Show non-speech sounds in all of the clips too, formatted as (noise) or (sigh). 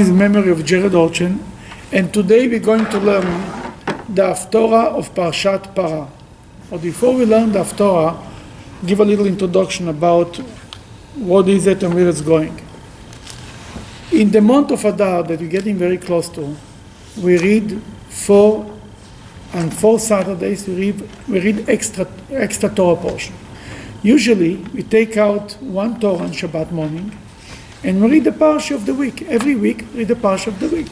is memory of Jared Orchen, and today we're going to learn the Haftorah of Parshat Para. But before we learn the Haftorah, give a little introduction about what is it and where it's going. In the month of Adar that we're getting very close to, we read four and four Saturdays we read, we read extra extra Torah portion. Usually we take out one Torah on Shabbat morning and we read the parsha of the week. Every week, read the parsha of the week.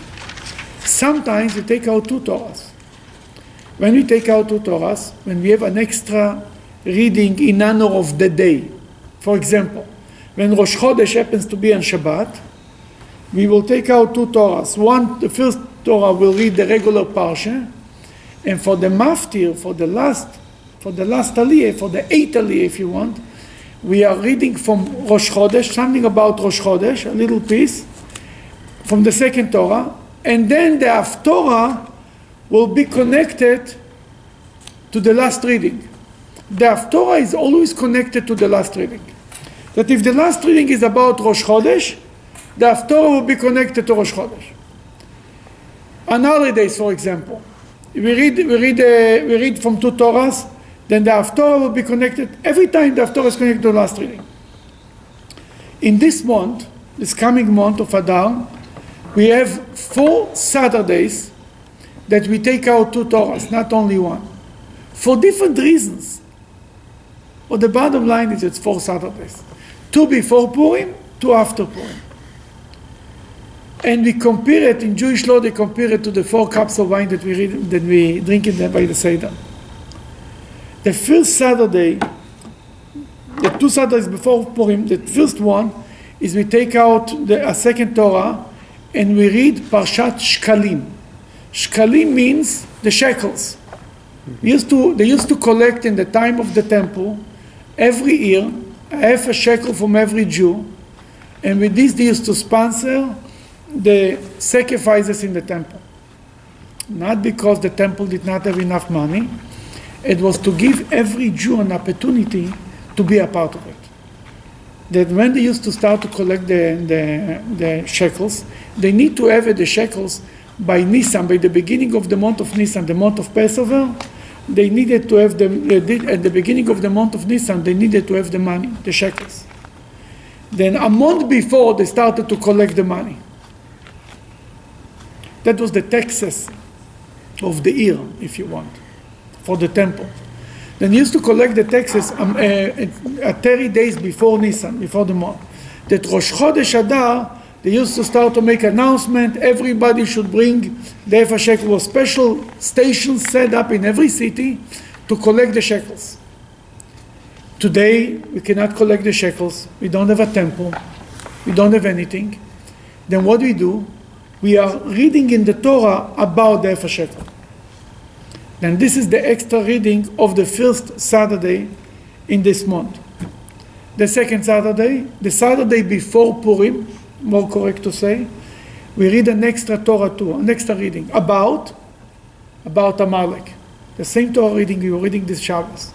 Sometimes we take out two Torahs. When we take out two Torahs, when we have an extra reading in honor of the day, for example, when Rosh Chodesh happens to be on Shabbat, we will take out two Torahs. One, the first Torah will read the regular parsha, and for the maftir, for the last, for the last aliyah, for the eighth aliyah, if you want, we are reading from Rosh Chodesh, something about Rosh Chodesh, a little piece from the second Torah, and then the Haftorah will be connected to the last reading. The Haftorah is always connected to the last reading. That if the last reading is about Rosh Chodesh, the Haftorah will be connected to Rosh Chodesh. On holidays, for example, we read, we read, uh, we read from two Torahs, then the Haftorah will be connected. Every time the Haftorah is connected to the last reading. In this month, this coming month of Adar, we have four Saturdays that we take out two Torahs, not only one, for different reasons. But the bottom line is it's four Saturdays. Two before Purim, two after Purim. And we compare it, in Jewish law, they compare it to the four cups of wine that we, read, that we drink in the, by the Seder. The first Saturday, the two Saturdays before Purim, the first one is we take out the, a second Torah and we read Parshat Shkalim. Shkalim means the shekels. Used to, they used to collect in the time of the temple every year half a shekel from every Jew, and with this they used to sponsor the sacrifices in the temple. Not because the temple did not have enough money, it was to give every Jew an opportunity to be a part of it. That when they used to start to collect the, the, the shekels, they need to have the shekels by Nisan, by the beginning of the month of Nisan, the month of Passover, they needed to have the, at the beginning of the month of Nisan, they needed to have the money, the shekels. Then a month before, they started to collect the money. That was the taxes of the year, if you want for the temple. Then used to collect the taxes um, uh, uh, 30 days before Nisan, before the month. That Rosh Chodesh Adar, they used to start to make announcement, everybody should bring the Efa shekel, special stations set up in every city to collect the shekels. Today, we cannot collect the shekels, we don't have a temple, we don't have anything. Then what do we do? We are reading in the Torah about the Efa shekel. Then this is the extra reading of the first Saturday in this month. The second Saturday, the Saturday before Purim, more correct to say, we read an extra Torah too, an extra reading about about Amalek. The same Torah reading we were reading this Shabbos.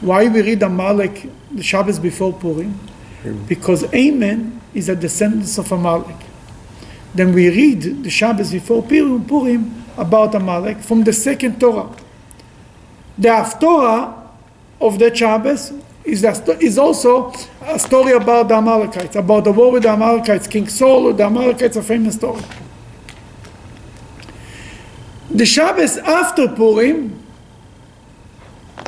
Why we read Amalek the Shabbos before Purim? Hmm. Because Haman is a descendant of Amalek. Then we read the Shabbos before Purim about Amalek from the second Torah. The Haftorah of the Shabbos is, a, is also a story about the Amalekites, about the war with the Amalekites. King Saul the Amalekites, a famous story. The Shabbos after Purim,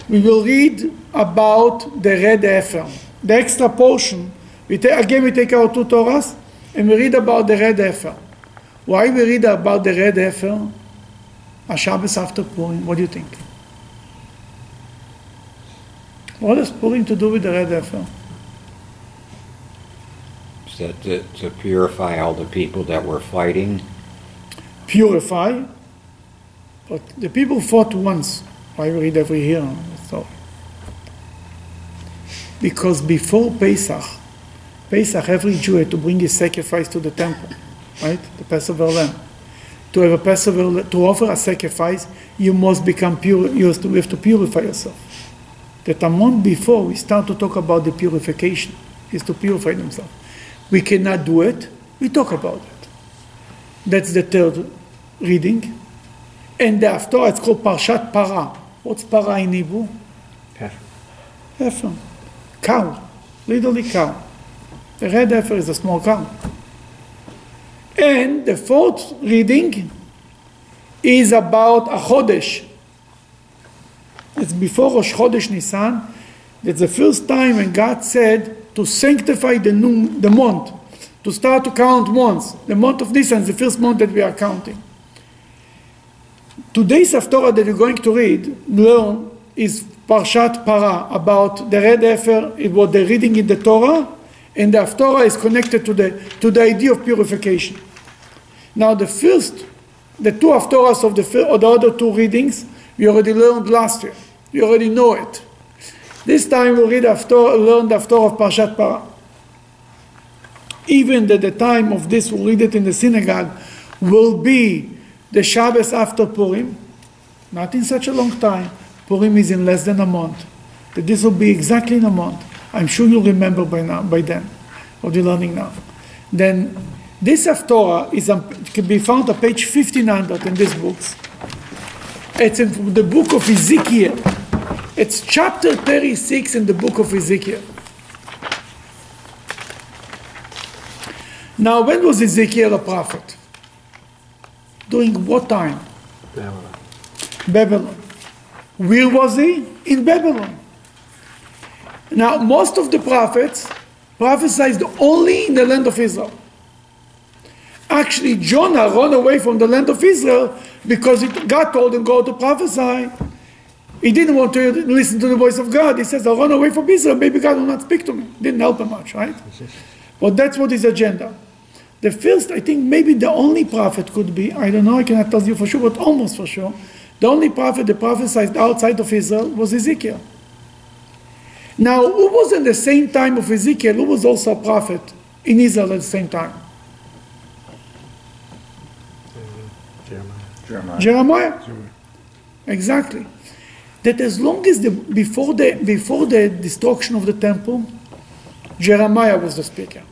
we will read about the red heifer, the extra portion. We ta- again, we take our two Torahs and we read about the red heifer. Why we read about the red heifer? A Shabbos after Purim. What do you think? What has Purim to do with the red heifer? Is that to, to purify all the people that were fighting? Purify. But the people fought once. We read every year? So, because before Pesach, Pesach, every Jew had to bring his sacrifice to the temple, right? The Passover lamb to have a Passover, to offer a sacrifice, you must become pure, you have to, you have to purify yourself. That a month before we start to talk about the purification, is to purify themselves. We cannot do it, we talk about it. That's the third reading. And Haftorah, it's called Parshat Para. What's Para in Hebrew? Heifer. Cow. Literally cow. The red heifer is a small cow. And the fourth reading is about HaChodesh. It's before Rosh Chodesh Nisan. That's the first time when God said to sanctify the, new, the month, to start to count months. The month of Nisan is the first month that we are counting. Today's Haftorah that we're going to read, learn, is Parshat Para, about the red heifer, it was the reading in the Torah, and the Haftorah is connected to the, to the idea of purification. Now the first, the two Haftorahs of the, or the other two readings, we already learned last year. You already know it. This time we read after, learn the Haftorah of Parshat Para. Even at the time of this, we'll read it in the synagogue, will be the Shabbos after Purim, not in such a long time. Purim is in less than a month. That this will be exactly in a month. I'm sure you'll remember by now, by then, what you're learning now. Then this Haftorah is on, can be found on page 1500 in these books. It's in the book of Ezekiel. It's chapter 36 in the book of Ezekiel. Now, when was Ezekiel a prophet? During what time? Babylon. Babylon. Where was he? In Babylon. Now, most of the prophets prophesied only in the land of Israel. Actually, Jonah ran away from the land of Israel because it, God told him go to prophesy. He didn't want to listen to the voice of God. He says, I'll run away from Israel. Maybe God will not speak to me. Didn't help him much, right? But that's what his agenda. The first, I think maybe the only prophet could be, I don't know, I cannot tell you for sure, but almost for sure. The only prophet that prophesied outside of Israel was Ezekiel. Now, who was in the same time of Ezekiel, who was also a prophet in Israel at the same time? Jeremiah. Jeremiah. Exactly. That as long as the before the before the destruction of the temple, Jeremiah was the speaker.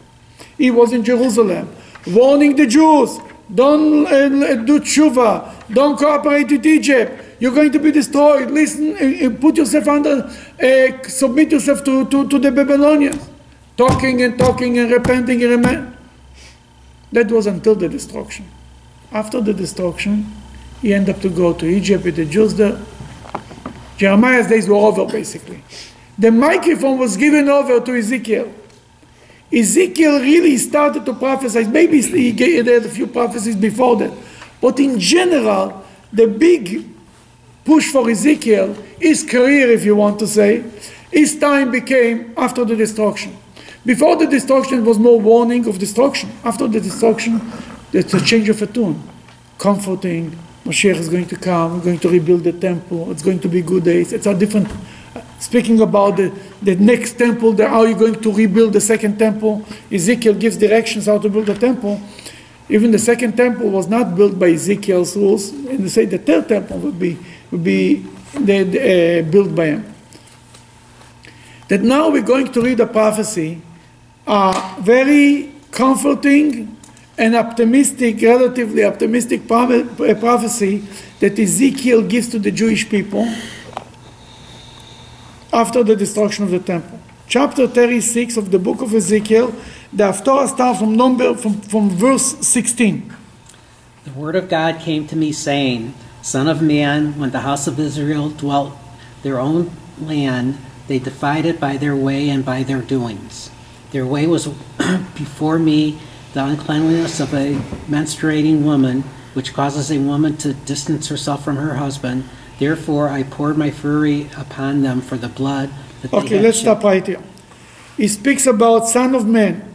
He was in Jerusalem, warning the Jews, don't uh, do tshuva, don't cooperate with Egypt. You're going to be destroyed. Listen, uh, uh, put yourself under, uh, submit yourself to, to, to the Babylonians. Talking and talking and repenting and repenting. That was until the destruction. After the destruction, he ended up to go to Egypt with the Jews there. Jeremiah's days were over, basically. The microphone was given over to Ezekiel. Ezekiel really started to prophesy. Maybe he had a few prophecies before that. But in general, the big push for Ezekiel, his career, if you want to say, his time became after the destruction. Before the destruction, it was more warning of destruction. After the destruction, it's a change of a tune. Comforting, Moshiach is going to come, we're going to rebuild the temple, it's going to be good days. It's a different, speaking about the, the next temple, the, how you're going to rebuild the second temple. Ezekiel gives directions how to build the temple. Even the second temple was not built by Ezekiel's rules, and they say the third temple would be, be the, uh, built by him. That now we're going to read a prophecy, a very comforting and optimistic, relatively optimistic prophecy that Ezekiel gives to the Jewish people after the destruction of the temple. Chapter 36 of the book of Ezekiel, the Haftorah starts from number from, from verse 16. The word of God came to me saying, Son of man, when the house of Israel dwelt their own land, they defied it by their way and by their doings. Their way was (clears throat) before me the uncleanliness of a menstruating woman, which causes a woman to distance herself from her husband. Therefore, I poured my fury upon them for the blood that they Okay, let's shed. stop right here. He speaks about Son of Man.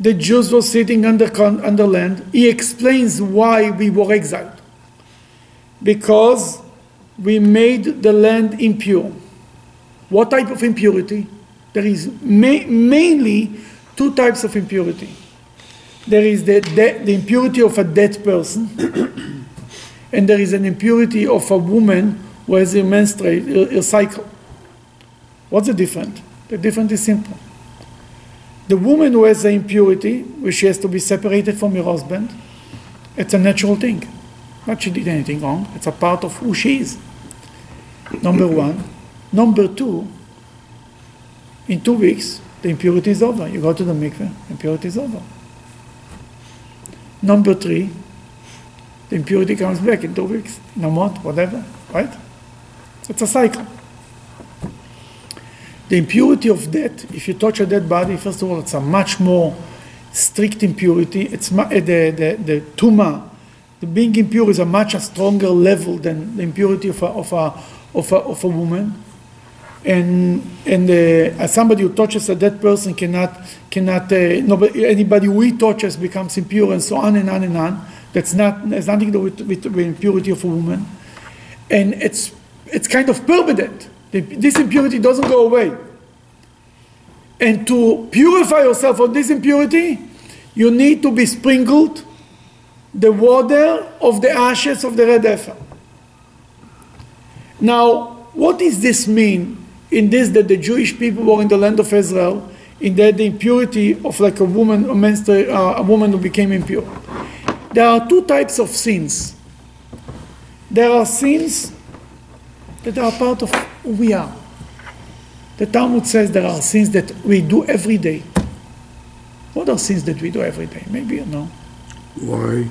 The Jews were sitting under, under land. He explains why we were exiled. Because we made the land impure. What type of impurity? There is ma- mainly two types of impurity. There is the, de- the impurity of a dead person, (coughs) and there is an impurity of a woman who has a menstruate, a, a cycle. What's the difference? The difference is simple. The woman who has the impurity, where she has to be separated from her husband, It's a natural thing. Not she did anything wrong. It's a part of who she is. Number one. Number two, in two weeks, the impurity is over. You go to the mikveh, impurity is over. Number three, the impurity comes back in two weeks, in a month, whatever, right? It's a cycle. The impurity of death, if you touch a dead body, first of all, it's a much more strict impurity. It's mu- uh, the, the, the tuma, the being impure is a much stronger level than the impurity of a, of a, of a, of a woman. And, and uh, somebody who touches a dead person cannot, cannot uh, nobody, anybody we he touches becomes impure and so on and on and on. That's not, has nothing to do with, with impurity of a woman. And it's, it's kind of permanent. The, this impurity doesn't go away. And to purify yourself of this impurity, you need to be sprinkled the water of the ashes of the red heifer. Now, what does this mean in this that the Jewish people were in the land of Israel, in that the impurity of like a woman, a, menstru- uh, a woman who became impure? There are two types of sins. There are sins that are part of who we are. The Talmud says there are sins that we do every day. What are sins that we do every day? Maybe you know. Why?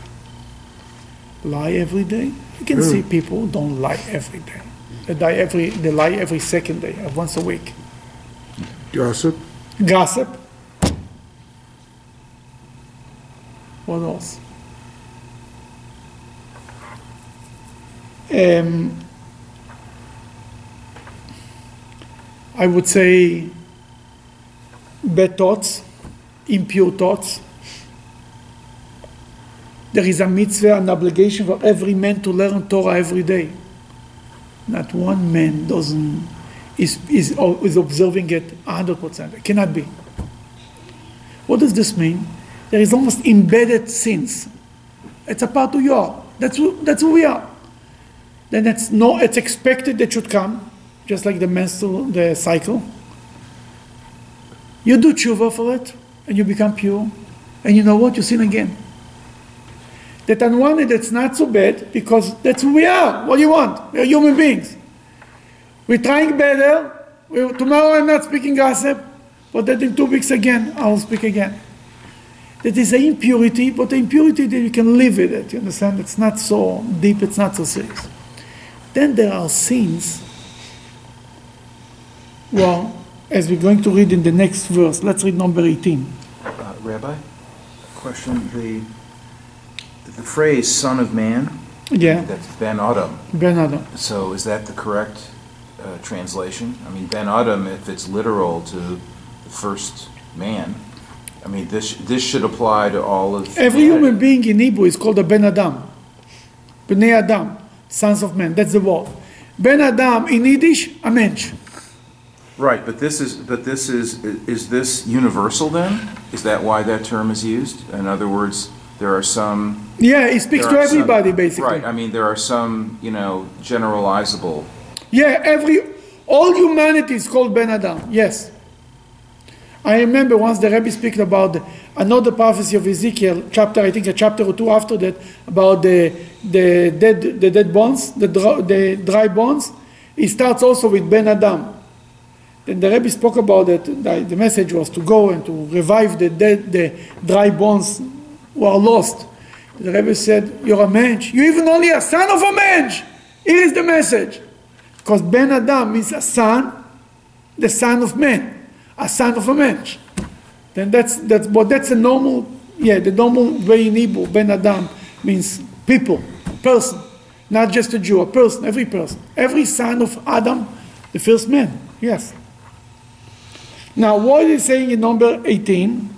Lie every day. You can see people who don't lie every day. They die every they lie every second day, uh, once a week. Gossip? Gossip. What else? Um, I would say bad thoughts, impure thoughts. There is a mitzvah, an obligation for every man to learn Torah every day. Not one man doesn't is, is, is observing it 100%. It cannot be. What does this mean? There is almost embedded sins. It's a part of you. That's who, that's who we are. Then it's no, it's expected that should come, just like the menstrual the cycle. You do tshuva for it, and you become pure, and you know what? You sin again. That on one hand, it's not so bad because that's who we are. What do you want? We're human beings. We're trying better. We, tomorrow I'm not speaking gossip, but then in two weeks again, I'll speak again. That is an impurity, but the impurity that you can live with it. You understand? It's not so deep, it's not so serious. Then there are sins. Well, as we're going to read in the next verse, let's read number 18. Uh, Rabbi, question, the, the phrase "son of man," Yeah, that's Ben Adam. Ben Adam. So is that the correct uh, translation? I mean, Ben Adam, if it's literal to the first man, I mean, this, this should apply to all of Every human being in Hebrew is called a Ben Adam. Bnei Adam, sons of men. That's the word. Ben Adam in Yiddish, a mensch. Right, but this is, but this is, is this universal then? Is that why that term is used? In other words, there are some. Yeah, he speaks to are some- everybody basically. Right, I mean, there are some, you know, generalizable, Yeah, every all humanity is called Ben Adam. Yes. I remember once the Rebbe speak about another prophecy of Ezekiel, chapter I think a chapter or two after that, about the the dead the dead bones, the dry, the dry bones. He starts also with Ben Adam. Then the Rebbe spoke about it. The, the message was to go and to revive the dead, the dry bones who are lost. The Rebbe said, "You're a mensch. You're even only a son of a mensch. Here is the message." Because Ben Adam means a son, the son of man, a son of a mensch. Then that's that's but that's a normal yeah the normal way in Hebrew. Ben Adam means people, person, not just a Jew, a person, every person, every son of Adam, the first man. Yes. Now what is saying in number eighteen?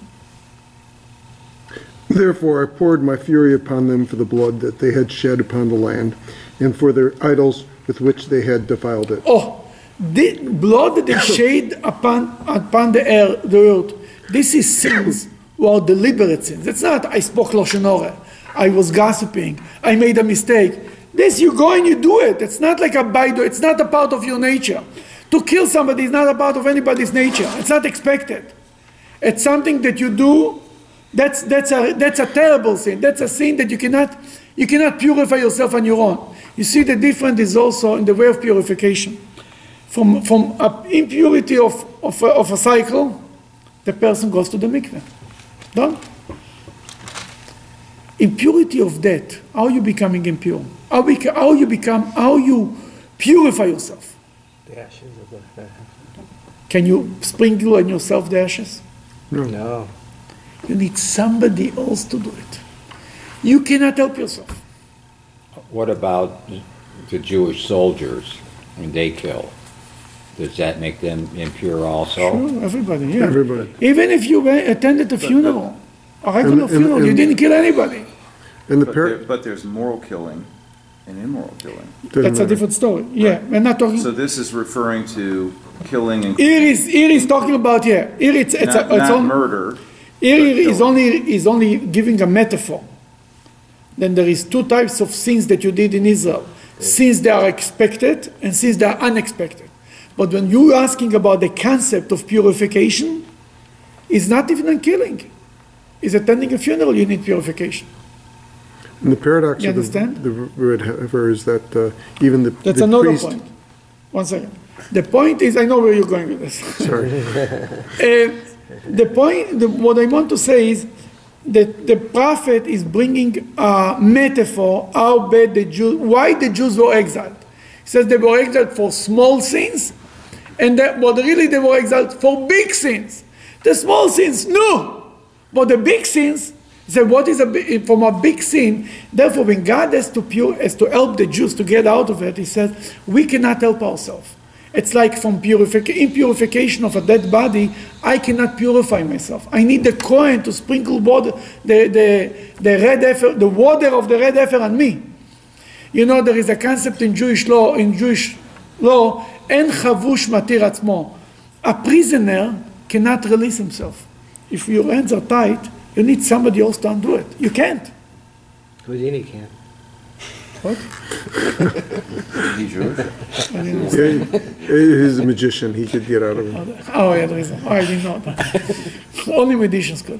Therefore I poured my fury upon them for the blood that they had shed upon the land, and for their idols with which they had defiled it. Oh, the blood that they (laughs) shed upon upon the air, the earth. This is sins, well, deliberate sins. It's not I spoke lashon hara, I was gossiping, I made a mistake. This you go and you do it. It's not like a baido. It's not a part of your nature. To kill somebody is not a part of anybody's nature. It's not expected. It's something that you do That's, that's, a, that's a terrible sin. That's a sin that you cannot, you cannot purify yourself on your own. You see, the difference is also in the way of purification. From, from a impurity of, of, a, of a cycle, the person goes to the mikveh. Done. Impurity of death, how you becoming impure? How, we, how you become, how you purify yourself? The ashes of the, Can you sprinkle on yourself the ashes? no. You need somebody else to do it. You cannot help yourself. What about the Jewish soldiers when they kill? Does that make them impure also? Sure, everybody, yeah. Everybody. Even if you attended the funeral, a regular And- and- funeral, you didn't kill anybody. And the But there, but there's moral killing and immoral killing. doesn't That's a different story. Yeah, we're not talking. So this is referring to killing and, Here is here is talking about yeah. Here it's it's, not, a, it's not on, murder. Here is only is only giving a metaphor. Then there is two types of sins that you did in Israel: sins that are expected and sins that are unexpected. But when you're asking about the concept of purification, it's not even a killing. It's attending a funeral. You need purification. And the paradox You of the, understand? the red heifer is that uh, even the, That's the another priest. point. One second. The point is, I know where you're going with this. Sorry. (laughs) Uh, the point, the, what I want to say is that the prophet is bringing a metaphor how bad the Jews, why the Jews were exiled. He says they were exiled for small sins, and that, but really they were exiled for big sins. The small sins, no, but the big sins. He said, "What is a from a big sin?" Therefore, when God has to pure, has to help the Jews to get out of it, He says, "We cannot help ourselves." It's like from purific- of a dead body, I cannot purify myself. I need the Kohen to sprinkle water, the, the, the red the water of the red heifer on me. You know, there is a concept in Jewish law, in Jewish law, en chavush matir atzmo. A prisoner cannot release himself. If your hands are tight, you need somebody else to undo it. You can't. Houdini can. He's Jewish. Yeah, he- he's a magician. He could get out of it. Oh, yeah, there is. Oh, I didn't know that. Only magicians could.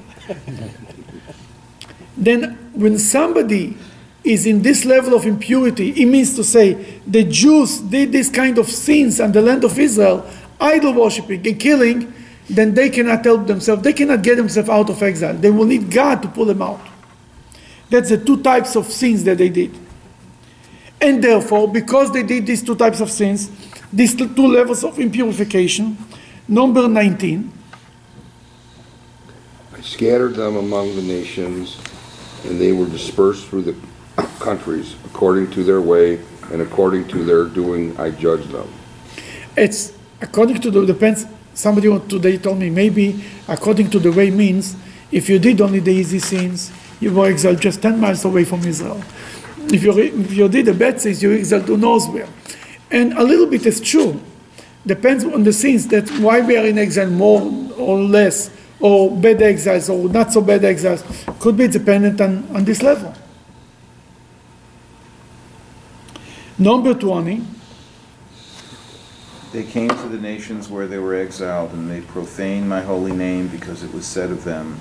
Then, when somebody is in this level of impurity, it means to say the Jews did this kind of sins on the land of Israel, idol worshipping and killing, then they cannot help themselves. They cannot get themselves out of exile. They will need God to pull them out. That's the two types of sins that they did. And therefore, because they did these two types of sins, these two levels of impurification, number 19, I scattered them among the nations, and they were dispersed through the countries. According to their way and according to their doing, I judged them. it's according to the, depends, somebody today told me, maybe according to the way means, if you did only the easy sins, you were exiled just 10 miles away from Israel. If you, if you did the bad sins, you exiled to knows where. And a little bit is true. Depends on the sins that why we are in exile more or less, or bad exiles or not so bad exiles, could be dependent on, on this level. Number 20, They came to the nations where they were exiled, and they profaned my holy name because it was said of them,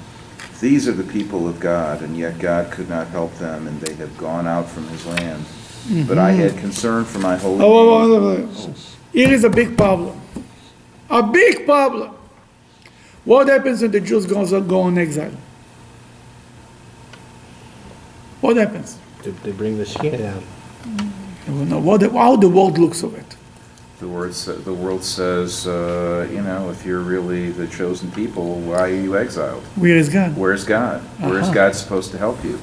These are the people of God, and yet God could not help them, and they have gone out from his land. Mm-hmm. But I had concern for my holy Oh, oh, oh, oh, oh. Here is a big problem. A big problem. What happens when the Jews go, go on exile? What happens? They, they bring the skin down. You will know what, the- how the world looks of it. The word, sa- the world says, uh, you know, if you're really the chosen people, why are you exiled? Where is God? Where's God? Where's Uh-huh. God supposed to help you?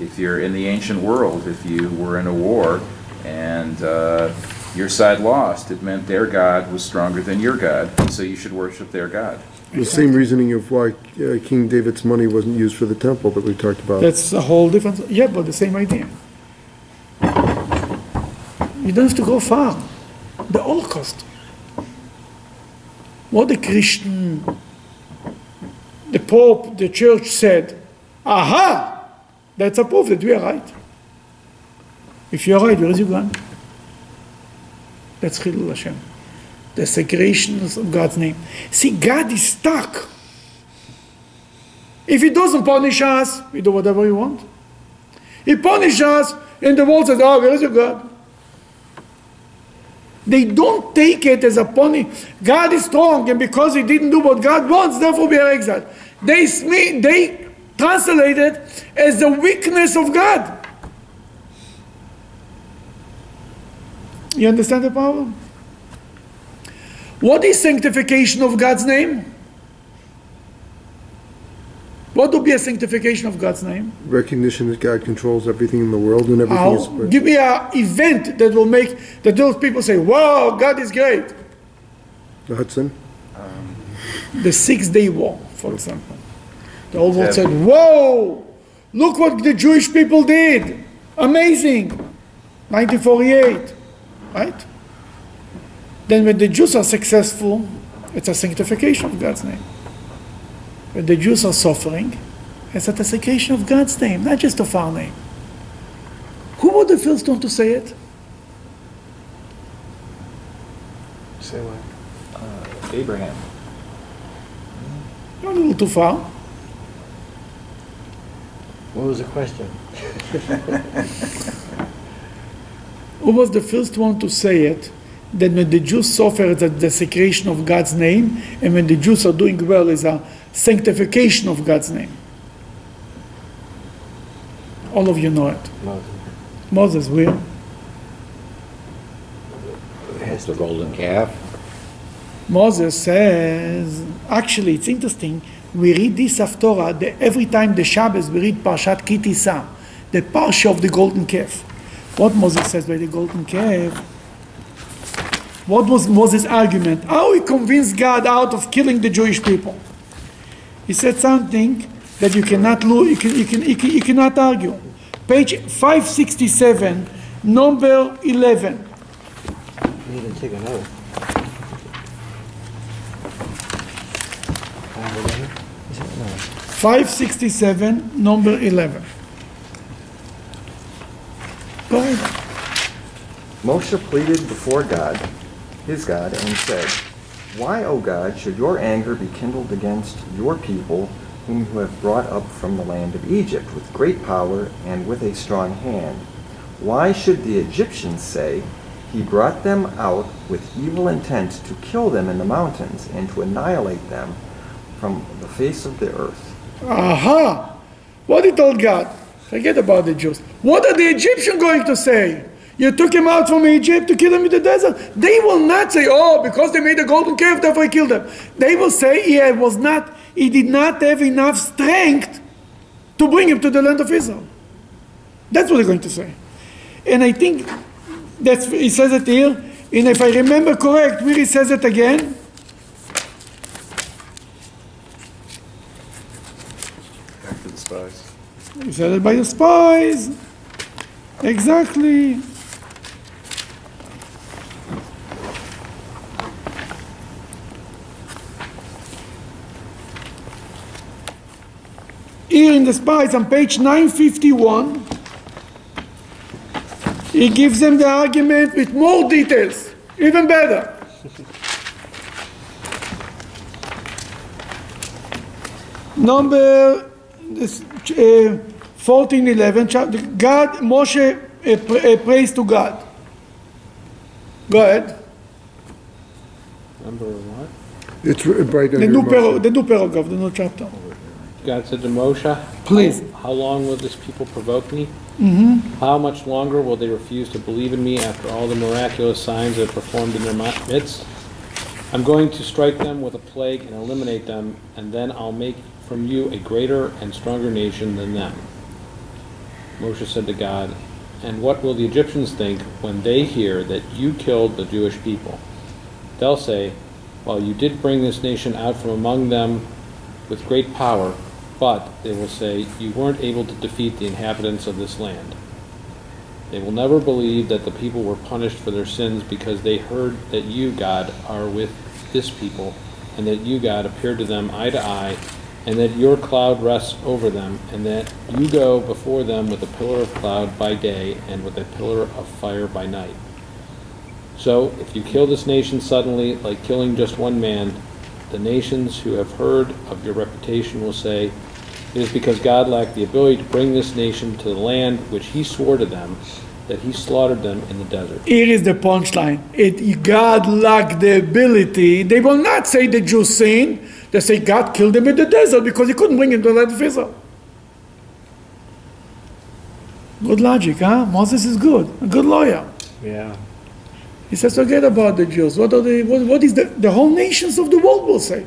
If you're in the ancient world, if you were in a war and uh, your side lost, it meant their God was stronger than your God, so you should worship their God. The same reasoning of why uh, King David's money wasn't used for the temple that we talked about. That's a whole different, yeah, but the same idea. You don't have to go far. The Holocaust. What the Christian, the Pope, the Church said, aha, that's a proof that we are right. If you are right, where is your gun? That's Chilul Hashem. The segregation of God's name. See, God is stuck. If he doesn't punish us, we do whatever we want. He punishes us, and the world says, oh, where is your God? They don't take it as a punish. God is strong, and because he didn't do what God wants, therefore we are exiled. They, they translate it as the weakness of God. You understand the problem? What is sanctification of God's name? What would be a sanctification of God's name? Recognition that God controls everything in the world and everything How? is. Give me an event that will make that those people say, "Wow, God is great." The Hudson? The Six Day War, for example. The old world said, "Whoa, look what the Jewish people did! Amazing!" 1948, right? Then, when the Jews are successful, it's a sanctification of God's name. When the Jews are suffering, it's a desecration of God's name, not just of our name. Who was the first one to say it? Say what? Uh, Abraham. You're a little too far. What was the question? (laughs) Who was the first one to say it? That when the Jews suffer, it's a desecration of God's name, and when the Jews are doing well, is a sanctification of God's name. All of you know it. Moses. Moses, will. Has the golden calf. Moses says, actually, it's interesting. We read this Haftorah the, every time the Shabbos we read Parshat Ki Tisa, the parsha of the golden calf. What Moses says by the golden calf? What was Moses' argument? How he convinced God out of killing the Jewish people? He said something that you cannot lo- you, can, you, can, you, can, you cannot argue. Page 567, number 11. You need to take an oath. Five eleven? Is it? No. 567, number 11. Go ahead. Moshe pleaded before God, his God, and said, Why, O God, should your anger be kindled against your people, whom you have brought up from the land of Egypt with great power and with a strong hand? Why should the Egyptians say, He brought them out with evil intent to kill them in the mountains and to annihilate them from the face of the earth? Aha! What did old God? Forget about the Jews. What are the Egyptians going to say? You took him out from Egypt to kill him in the desert. They will not say, "Oh, because they made a golden calf, therefore I killed them." They will say, "He was not. He did not have enough strength to bring him to the land of Israel." That's what they're going to say. And I think that's he says it here. And if I remember correct, where he says it again, After the spies. He said it by the spies. Exactly. Here in the spies on page 951, he gives them the argument with more details, even better. (laughs) Number this, uh, 14, 11, God, Moshe uh, pr- uh, prays to God. Go ahead. Number what? It's r- right The new, par- the new paragraph, the new chapter. God said to Moshe, Please. How, how long will this people provoke me? Mm-hmm. How much longer will they refuse to believe in me after all the miraculous signs I've performed in their midst? I'm going to strike them with a plague and eliminate them, and then I'll make from you a greater and stronger nation than them. Moshe said to God, And what will the Egyptians think when they hear that you killed the Jewish people? They'll say, Well, you did bring this nation out from among them with great power, but, they will say, you weren't able to defeat the inhabitants of this land. They will never believe that the people were punished for their sins because they heard that you, God, are with this people, and that you, God, appeared to them eye to eye, and that your cloud rests over them, and that you go before them with a pillar of cloud by day and with a pillar of fire by night. So, if you kill this nation suddenly, like killing just one man, the nations who have heard of your reputation will say, It is because God lacked the ability to bring this nation to the land which he swore to them, that he slaughtered them in the desert. Here is the punchline. It, God lacked the ability. They will not say the Jews sinned. They say God killed them in the desert because he couldn't bring them to the land of Israel. Good logic, huh? Moses is good, a good lawyer. Yeah. He says, forget about the Jews. What are the, what, what is the, the whole nations of the world will say?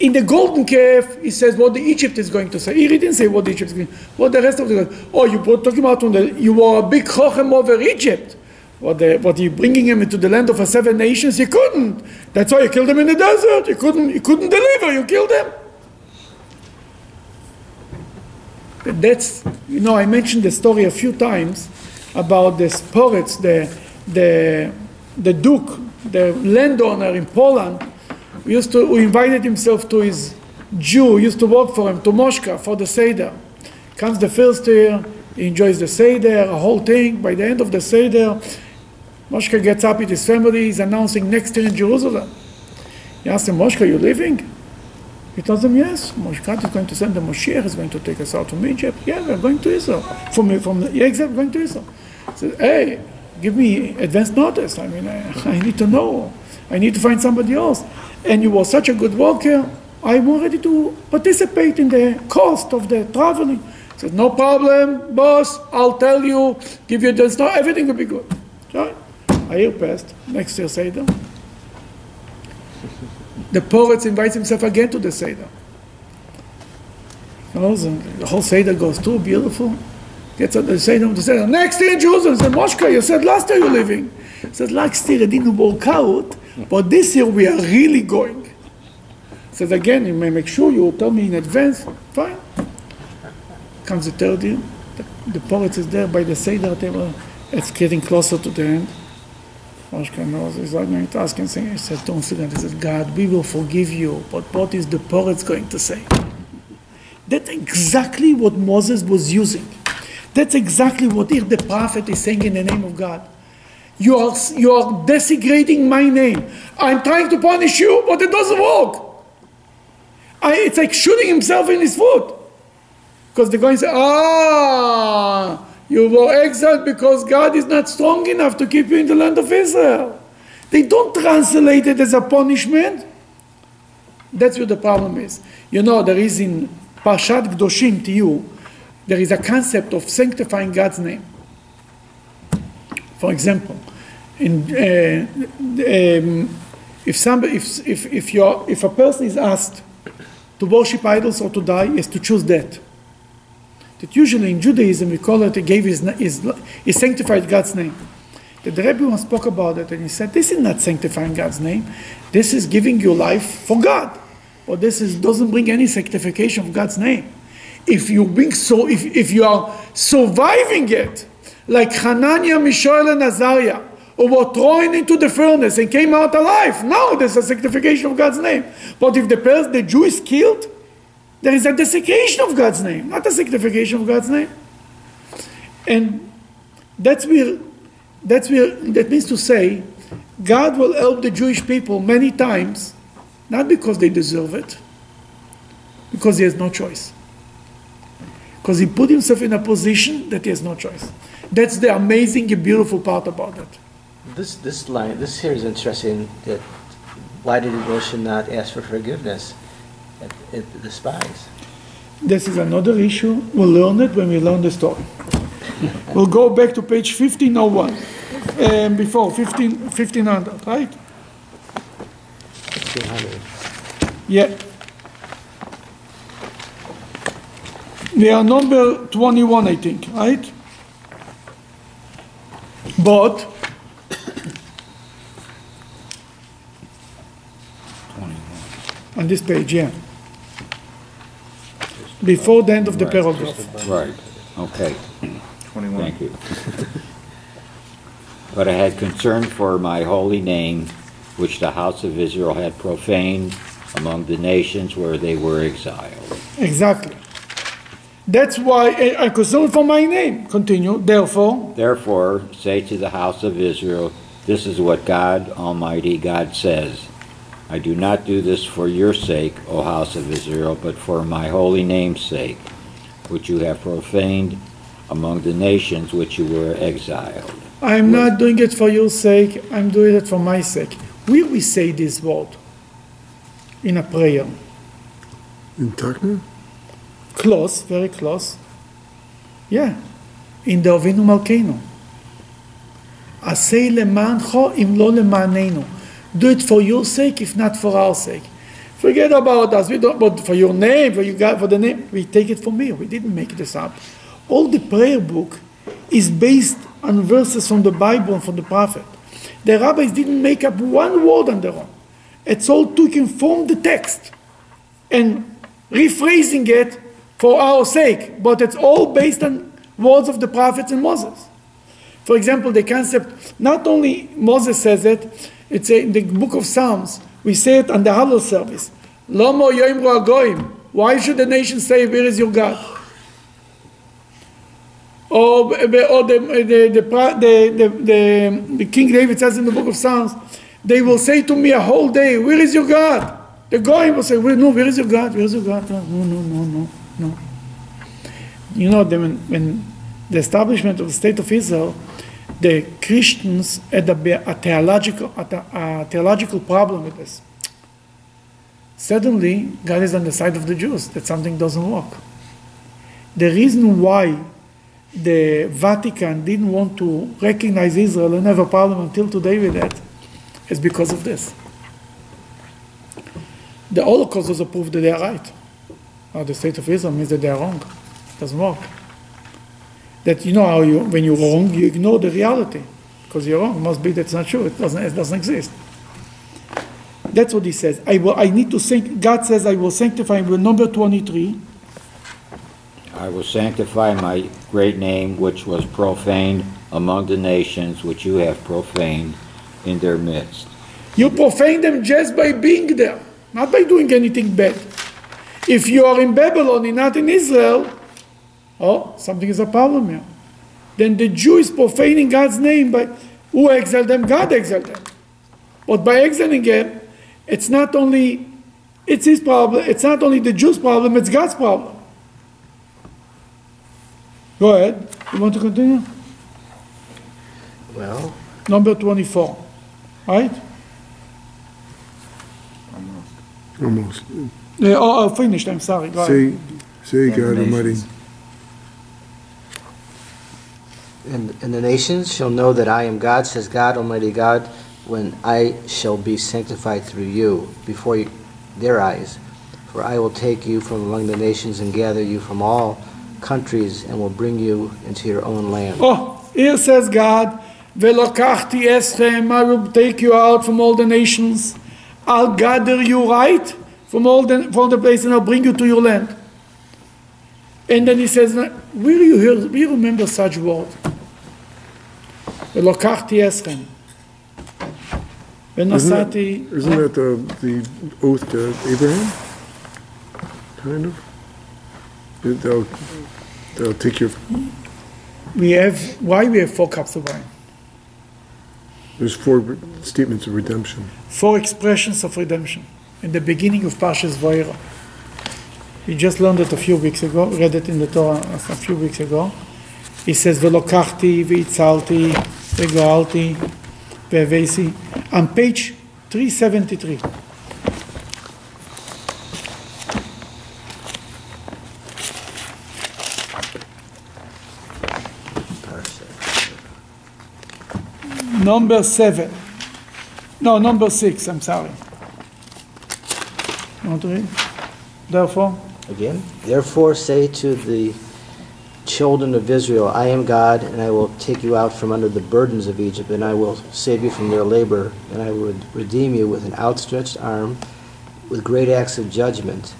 In the golden calf, he says what the Egypt is going to say. He didn't say what Egypt is going What the rest of the. Oh, you were talking about the, you were a big chochem over Egypt. What, the, what you bringing him into the land of the seven nations? You couldn't. That's why you killed him in the desert. You couldn't. You couldn't deliver. You killed him. That's you know I mentioned the story a few times about the Sporets, the the the duke, the landowner in Poland, used to who invited himself to his Jew used to work for him to Moshka for the Seder. Comes the first year, he enjoys the Seder, a whole thing. By the end of the Seder, Moshka gets up with his family, he's announcing next year in Jerusalem. He asks him, Moshka, you leaving? He tells him, yes, Moshe is going to send the Moshiach, is going to take us out from Egypt. Yeah, we're going to Israel. From, me, from the, yeah, exactly, going to Israel. He says, hey, give me advance notice. I mean, I, I need to know. I need to find somebody else. And you were such a good worker, I'm ready to participate in the cost of the traveling. He says, no problem, boss, I'll tell you, give you advance notice, everything will be good. So, a year passed, next year Seder the poet invites himself again to the Seder. the whole Seder goes through, beautiful. Gets at the Seder, the Seder. Next year in Jerusalem, said, Moshka, you said last year you're leaving. He said, last year it didn't work out, but this year we are really going. Says, again, you may make sure you will tell me in advance. Fine. Comes the third year. The, the poet is there by the Seder table. It's getting closer to the end. Moshka knows he's not going to ask and say, he says, don't say that. He says, God, we will forgive you, but what is the poet going to say? That's exactly what Moses was using. That's exactly what here the prophet is saying in the name of God. You are, you are desecrating my name. I'm trying to punish you, but it doesn't work. I, it's like shooting himself in his foot. Because the guy to ah, you were exiled because God is not strong enough to keep you in the land of Israel. They don't translate it as a punishment. That's what the problem is. You know, there is in Parshat Kedoshim to you, there is a concept of sanctifying God's name. For example, in, uh, um, if, somebody, if, if, if, if a person is asked to worship idols or to die, is to choose that that usually in Judaism we call it, he gave his, his, he sanctified God's name. The Rebbe once spoke about it and he said, this is not sanctifying God's name. This is giving your life for God. Or this is, doesn't bring any sanctification of God's name. If you bring so, if, if you are surviving it, like Hananiah, Mishael, and Azariah, who were thrown into the furnace and came out alive, now there's a sanctification of God's name. But if the person, the Jew is killed, there is a desecration of God's name, not a sanctification of God's name. And that's where, that's where, that means to say, God will help the Jewish people many times, not because they deserve it, because he has no choice. Because he put himself in a position that he has no choice. That's the amazing and beautiful part about it. This this line, this here is interesting. That why did Moshe not ask for forgiveness? at, at the spies. This is another issue. We'll learn it when we learn the story. (laughs) we'll go back to page 1501. Um, before 15, 1500, right? 1500. Yeah. We are number 21, I think, right? But on this page, yeah before the end of the paragraph. Right, okay, 21. thank you. But I had concern for my holy name, which the house of Israel had profaned among the nations where they were exiled. Exactly. That's why I- am concerned for my name. Continue. Therefore, Therefore, say to the house of Israel, This is what God Almighty God says. I do not do this for your sake, O house of Israel, but for my holy name's sake, which you have profaned among the nations which you were exiled. I'm not doing it for your sake, I'm doing it for my sake. Will we say this word in a prayer? In Tachna? Close, very close. Yeah, in the Ovinu Malkeinu. Asei lemancho im lo lemanenu. Do it for your sake, if not for our sake. Forget about us. We don't. But for your name, for you got for the name, we take it for here. We didn't make this up. All the prayer book is based on verses from the Bible and from the Prophet. The rabbis didn't make up one word on their own. It's all taken from the text and rephrasing it for our sake, but it's all based on words of the prophets and Moses. For example, the concept, not only Moses says it, it's in the book of Psalms. We say it on the Hallel service. Why should the nation say, where is your God? Or, the, the, the, the, the, King David says in the book of Psalms, they will say to me a whole day, where is your God? The Goyim will say, no, where is your God? Where is your God? No, no, no, no, no. You know, the, when, the establishment of the state of Israel, the Christians had a, a theological, a, a theological problem with this. Suddenly, God is on the side of the Jews, that something doesn't work. The reason why the Vatican didn't want to recognize Israel and have a problem until today with that is because of this. The Holocaust was a proof that they are right. Or the state of Israel means that they are wrong. It doesn't work. That you know how you, when you're wrong, you ignore the reality because you're wrong. It must be that's not true. It doesn't, it doesn't exist. That's what he says. I will. I need to think. God says, "I will sanctify." With number twenty-three. I will sanctify my great name, which was profaned among the nations, which you have profaned in their midst. You profane them just by being there, not by doing anything bad. If you are in Babylon and not in Israel, oh, something is a problem here. Then the Jew is profaning God's name by who exiled them? God exiled them. But by exiling them, it's not only it's his problem, it's not only the Jews' problem, it's God's problem. Go ahead. You want to continue? Well, Number 24. Right? Almost. Uh, oh, I finished. I'm sorry. Go ahead. Say, say God Almighty. and, and the nations shall know that I am God, says God, Almighty God, when I shall be sanctified through you before you- their eyes. For I will take you from among the nations and gather you from all countries and will bring you into your own land. Oh, here says God, Velokachti eschem, I will take you out from all the nations. I'll gather you right from all the from the place and I'll bring you to your land. And then he says, Will you hear, will you remember such word? Velokachti eschem. Isn't Venasati. that, isn't that the, the oath to Abraham? Kind of? They'll, they'll take your, We have, why we have four cups of wine? There's four statements of redemption. Four expressions of redemption in the beginning of Parshas Vaera. You just learned it a few weeks ago, read it in the Torah a few weeks ago. He says, Velokachti, Vitzalti, Vegalti, Vevesi. On page 373. Number seven. No, number six, I'm sorry. You want to read? Therefore, Again, therefore say to the children of Israel, I am God, and I will take you out from under the burdens of Egypt, and I will save you from their labor, and I will redeem you with an outstretched arm, with great acts of judgment.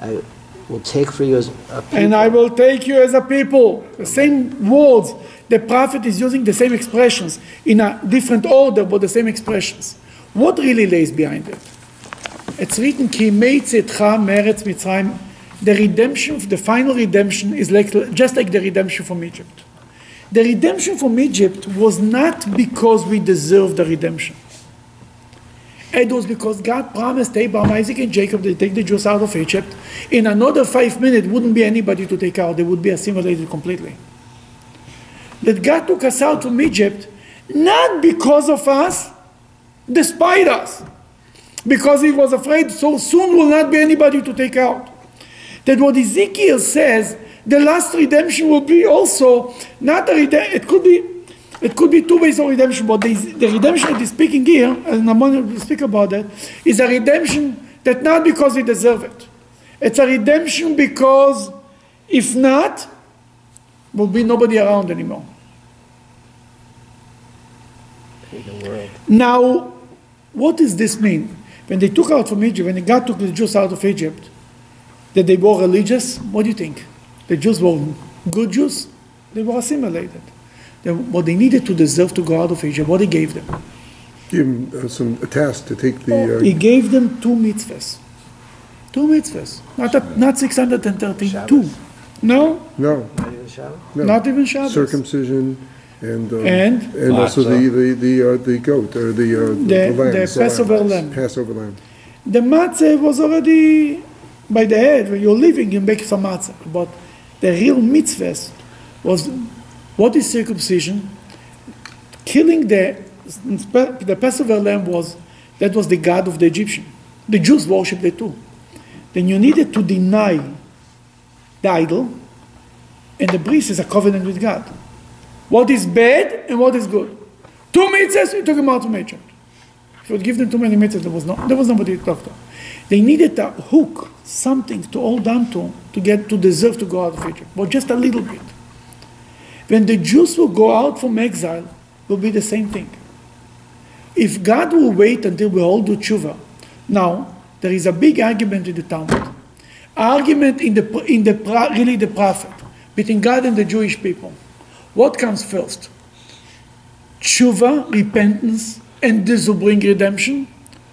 I will take for you as a people. and I will take you as a people. The same words. The prophet is using the same expressions in a different order, but the same expressions. What really lays behind it? It's written, Ki meretz Mitzrayim. The redemption, the final redemption, is like, just like the redemption from Egypt. The redemption from Egypt was not because we deserved the redemption. It was because God promised Abraham, Isaac, and Jacob to take the Jews out of Egypt. In another five minutes, wouldn't be anybody to take out; they would be assimilated completely. That God took us out from Egypt, not because of us, despite us, because He was afraid so soon will not be anybody to take out. That what Ezekiel says, the last redemption will be also not a redemption. It could be it could be two ways of redemption, but the, the redemption that he's speaking here, and I'm going to speak about that, is a redemption that not because we deserve it. It's a redemption because if not, will be nobody around anymore. Now, what does this mean? When they took out from Egypt, when God took the Jews out of Egypt, that they were religious, what do you think? The Jews were good Jews? They were assimilated. They, what they needed to deserve to go out of Egypt, what he gave them? Give him uh, some, a task to take the, He uh, gave them two mitzvahs. Two mitzvahs. Not, a, not 613, two. No, no, no. not even Shabbos. Circumcision and, uh, And? and also the, the, the, uh, the goat, or the, uh, The- the lamb. the Passover lamb. Passover lamb. The matzah was already by the head. When you're living, you make some matzah. But the real mitzvahs was what is circumcision? Killing the the Passover lamb was that was the god of the Egyptian. The Jews worshipped it too. Then you needed to deny the idol, and the priest is a covenant with God. What is bad and what is good. Two mitzvahs, you took him out from Egypt. If you would give them too many mitzvahs, there was no, there was nobody to talk to. They needed a hook, something to hold on to, to get to deserve to go out of Egypt, but just a little bit. When the Jews will go out from exile, will be the same thing. If God will wait until we all do tshuva, now there is a big argument in the Talmud, argument in the in the really the prophet between God and the Jewish people. What comes first? Tshuva, repentance, and this will bring redemption,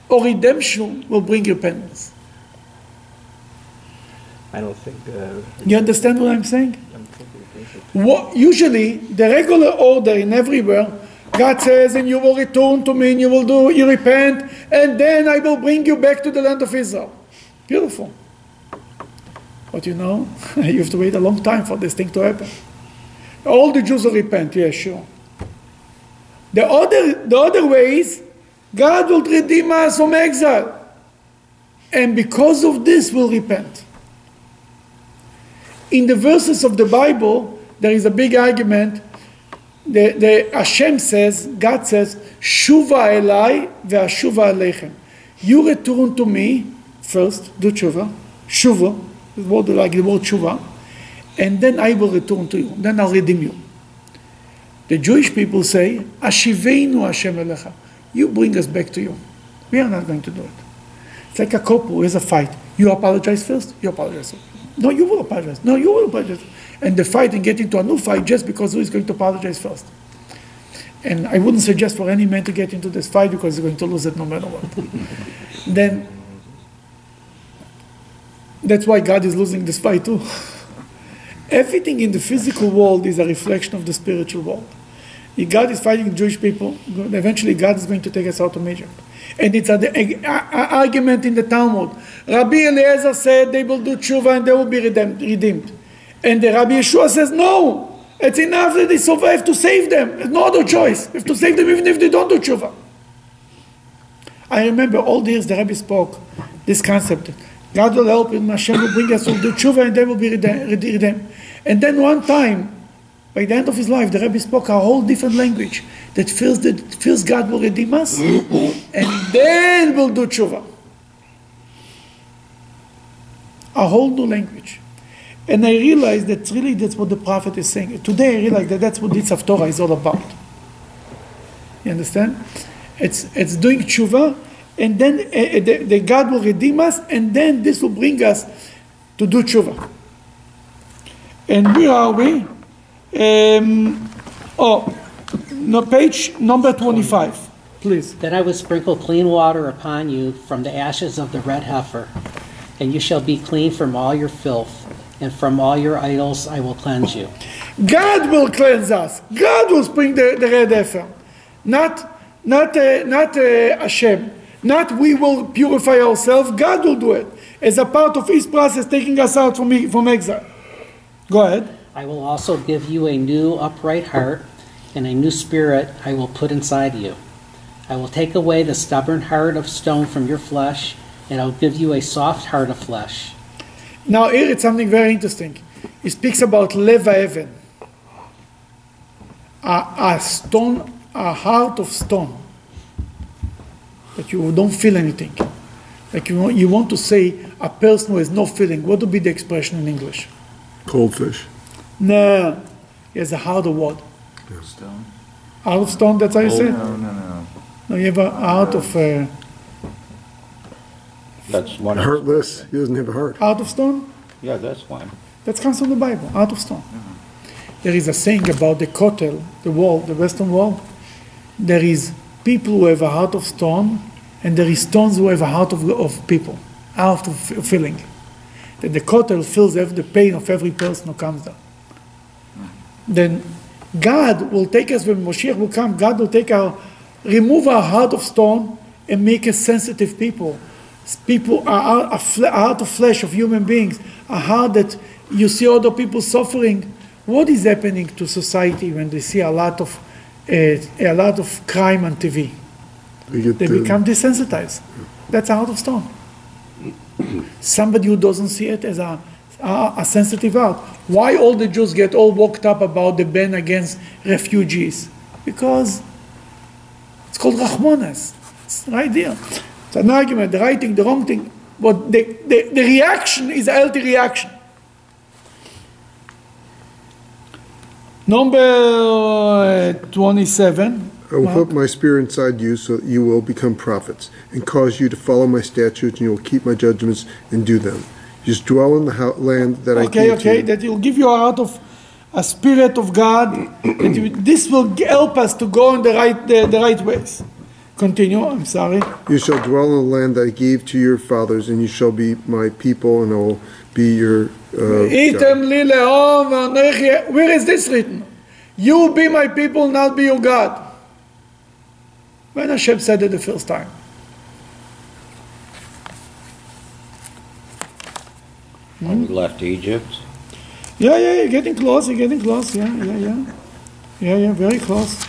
or redemption will bring repentance. I don't think, uh, You understand what I'm saying? What, usually, the regular order in everywhere, God says, and you will return to me, and you will do, you repent, and then I will bring you back to the land of Israel. Beautiful. But you know, (laughs) you have to wait a long time for this thing to happen. All the Jews will repent, yeah, sure. The other, the other way is, God will redeem us from exile. And because of this, we'll repent. In the verses of the Bible, there is a big argument. The, the Hashem says, God says, Shuva elai ve'ashuva aleichem. You return to me first, do tshuva, shuva, the word like the word tshuva, and then I will return to you. Then I'll redeem you. The Jewish people say, Ashiveinu Hashem elecha. You bring us back to you. We are not going to do it. It's like a couple who has a fight. You apologize first, you apologize. No, you will apologize. No, you will apologize. And the fight and get into a new fight just because who is going to apologize first. And I wouldn't suggest for any man to get into this fight because he's going to lose it no matter what. (laughs) then that's why God is losing this fight too. (laughs) Everything in the physical world is a reflection of the spiritual world. If God is fighting Jewish people, eventually God is going to take us out of Egypt. And it's an argument in the Talmud. Rabbi Eliezer said they will do tshuva and they will be redeemed. And the Rabbi Yehoshua says, no, it's enough that they survive to save them. There's no other choice. We have to save them even if they don't do tshuva. I remember all the years the Rabbi spoke this concept. God will help and Hashem will bring us to do tshuva and they will be redeemed. And then one time, by the end of his life, the Rebbe spoke a whole different language that feels that feels God will redeem us, and then we'll do tshuva. A whole new language. And I realized that really that's what the prophet is saying. Today I realize that that's what this Torah is all about. You understand? It's, it's doing tshuva, and then uh, the, the God will redeem us, and then this will bring us to do tshuva. And where are we? Um, oh, no, page number 25, please. Then I will sprinkle clean water upon you from the ashes of the red heifer, and you shall be clean from all your filth, and from all your idols I will cleanse you. God will cleanse us. God will spring the, the red heifer. Not, not, uh, not uh, Hashem. Not we will purify ourselves, God will do it. As a part of His process, taking us out from, from exile. Go ahead. I will also give you a new upright heart, and a new spirit I will put inside you. I will take away the stubborn heart of stone from your flesh, and I'll give you a soft heart of flesh. Now here it's something very interesting. He speaks about lev ha'even, a, a stone, a heart of stone, that you don't feel anything. Like you want, you want to say a person who has no feeling. What would be the expression in English? Cold fish. No, he has a heart of? Stone? Heart of stone. That's how you say. it? No, no, no. No, you have a heart of uh, That's one of, Heartless, he doesn't have a heart. heart of stone. yeah, that's one. That comes from the Bible, out of stone. There is a saying about the Kotel, the wall, the Western Wall. There is people who have a heart of stone, and there is stones who have a heart of, of people, heart of feeling. That the Kotel feels the pain of every person who comes down. Then God will take us when Moshiach will come. God will take our, remove our heart of stone and make us sensitive people. People are a, heart of flesh of human beings, a heart that you see other people suffering. What is happening to society when they see a lot of a lot of crime on TV? They get They the- become desensitized. That's out of stone. Somebody who doesn't see it as a, a, a sensitive heart. Why all the Jews get all worked up about the ban against refugees? Because it's called Rahmanas. It's right there. It's an argument, the right thing, the wrong thing. But the, the, the reaction is a healthy reaction. Number uh, 27. I will Mark. put my spirit inside you so that you will become prophets and cause you to follow my statutes and you will keep my judgments and do them. Just dwell in the land that I Okay, gave to okay, you. that will give you out of a spirit of God. this will help us to go in the right the, the right ways. Continue. I'm sorry. You shall dwell in the land that I gave to your fathers and you shall be my people and I will be your. Oh, Item li Where is this written? You be my people, not be your God. When Hashem said it the first time. When we left Egypt, Yeah, yeah, you're getting close. You're getting close. Yeah, yeah, yeah, yeah, yeah. Very close.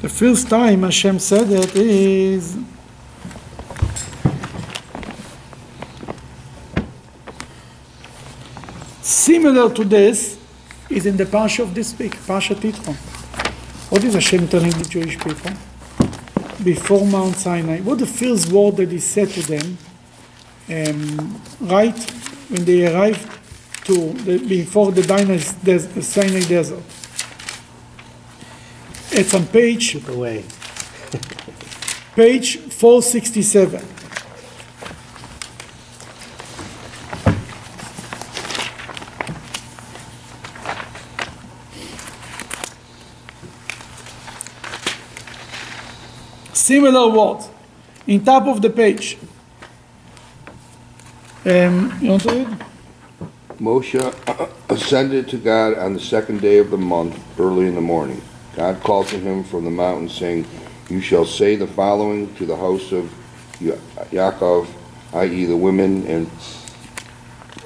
The first time Hashem said it is similar to this is in the Parsha of this week, Parsha Yitro. What is Hashem telling the Jewish people? Before Mount Sinai, what the first word that He said to them, um, right when they arrived to the, before the Sinai desert? It's on page Keep away. page 467. Similar words in top of the page. Um, you want to read? Moshe ascended to God on the second day of the month, early in the morning. God called to him from the mountain, saying, You shall say the following to the house of Ya- Yaakov, i.e., the women, and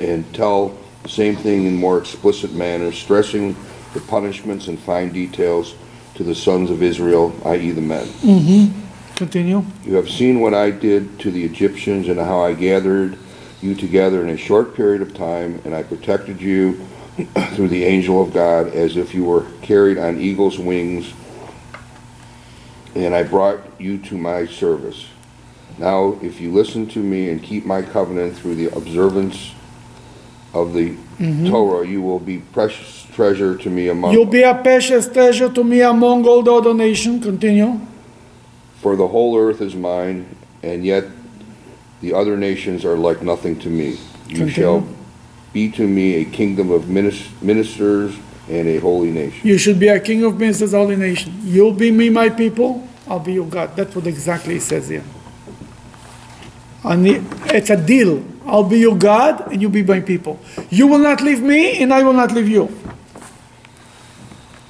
and tell the same thing in more explicit manner, stressing the punishments and fine details to the sons of Israel, i.e., the men. Mm-hmm. Continue. You have seen what I did to the Egyptians and how I gathered you together in a short period of time, and I protected you (coughs) through the angel of God as if you were carried on eagle's wings, and I brought you to my service. Now, if you listen to me and keep my covenant through the observance of the mm-hmm. Torah, you will be precious treasure to me among You'll be a precious treasure to me among all the other nations. Continue. For the whole earth is mine, and yet the other nations are like nothing to me. You Continue. shall be to me a kingdom of ministers and a holy nation. You should be a king of ministers, holy nation. You'll be me, my people. I'll be your God. That's what exactly it says here. And it's a deal. I'll be your God and you'll be my people. You will not leave me and I will not leave you.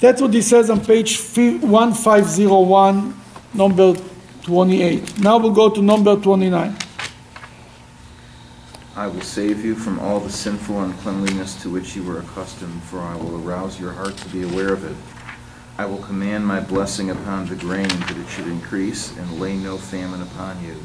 That's what he says on page 1501, number 28. Now we'll go to number 29. I will save you from all the sinful uncleanliness to which you were accustomed, for I will arouse your heart to be aware of it. I will command my blessing upon the grain that it should increase, and lay no famine upon you.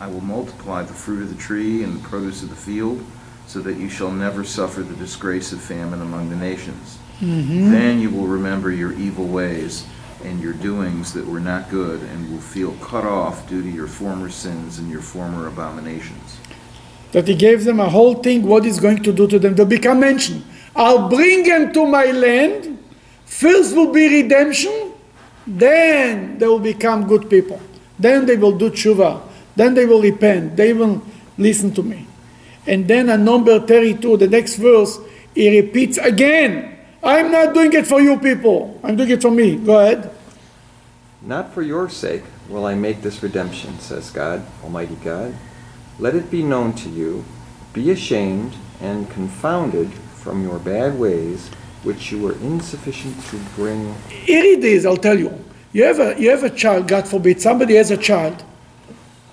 I will multiply the fruit of the tree and the produce of the field, so that you shall never suffer the disgrace of famine among the nations. Mm-hmm. Then you will remember your evil ways and your doings that were not good, and will feel cut off due to your former sins and your former abominations. That he gave them a whole thing what he's going to do to them. They'll become mentioned. I'll bring them to my land. First will be redemption, then they will become good people. Then they will do tshuva. Then they will repent. They will listen to me. And then at number 32, the next verse, he repeats again I'm not doing it for you people. I'm doing it for me. Go ahead. Not for your sake will I make this redemption, says God, Almighty God. Let it be known to you, be ashamed and confounded from your bad ways, which you were insufficient to bring. Here it is, I'll tell you. You have a, you have a child, God forbid, somebody has a child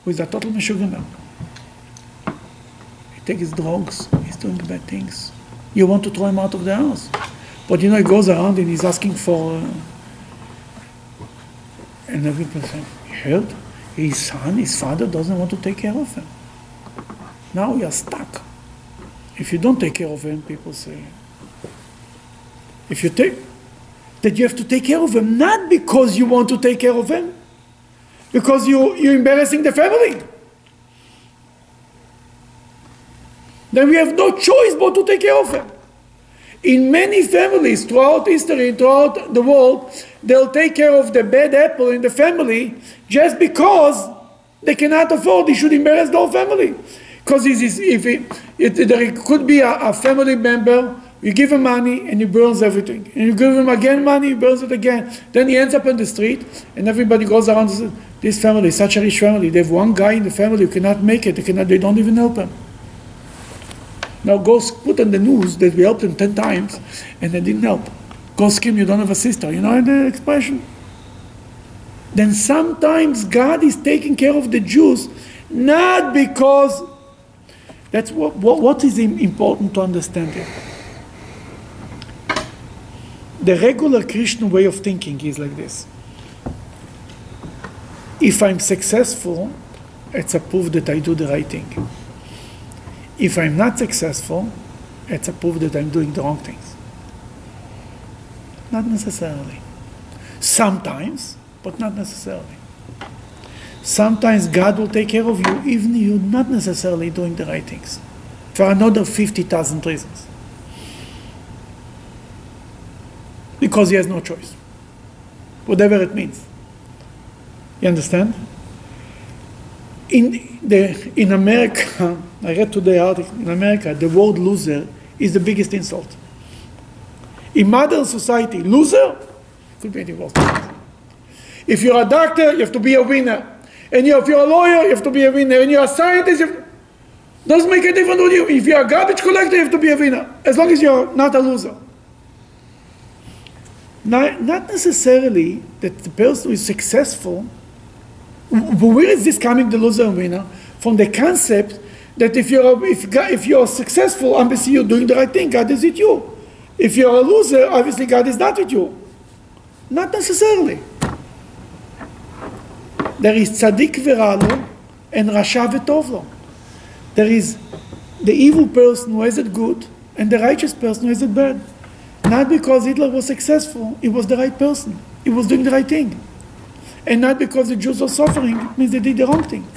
who is a total meshuggah. He takes his drugs, he's doing bad things. You want to throw him out of the house. But you know, he goes around and he's asking for. Uh, and every person, heard? His son, his father doesn't want to take care of him. Now you're stuck. If you don't take care of him, people say. If you take, that you have to take care of him, not because you want to take care of him, because you, you're embarrassing the family. Then we have no choice but to take care of him. In many families throughout history, throughout the world, they'll take care of the bad apple in the family just because they cannot afford, they should embarrass the whole family. Because if it, it, there could be a, a family member you give him money and he burns everything. And you give him again money, he burns it again. Then he ends up in the street and everybody goes around and says, this family such a rich family. They have one guy in the family who cannot make it. They, cannot, they don't even help him. Now go put on the news that we helped him 10 times and they didn't help. Go scream, you don't have a sister. You know the expression? Then sometimes God is taking care of the Jews not because that's what, what, what is important to understand here. The regular Christian way of thinking is like this. If I'm successful, it's a proof that I do the right thing. If I'm not successful, it's a proof that I'm doing the wrong things. Not necessarily. Sometimes, but not necessarily. Sometimes God will take care of you even you're not necessarily doing the right things for another 50,000 reasons. Because he has no choice. Whatever it means. You understand? In, the, in America, (laughs) I read today article, in America, the word loser is the biggest insult. In modern society, loser could be any worse. If you're a doctor, you have to be a winner. And you- if you're a lawyer, you have to be a winner. And you're a scientist, you doesn't make a difference what you. If you're a garbage collector, you have to be a winner. As long as you're not a loser. Not, not necessarily that the person who is successful, but where is this coming, the loser and winner? From the concept that if you're, if, if you're successful, obviously you're doing the right thing, God is with you. If you're a loser, obviously God is not with you. Not necessarily. There is tzaddik veralo and rasha v'tovlo. There is the evil person who has it good and the righteous person who has it bad. Not because Hitler was successful, he was the right person. He was doing the right thing. And not because the Jews were suffering, it means they did the wrong thing.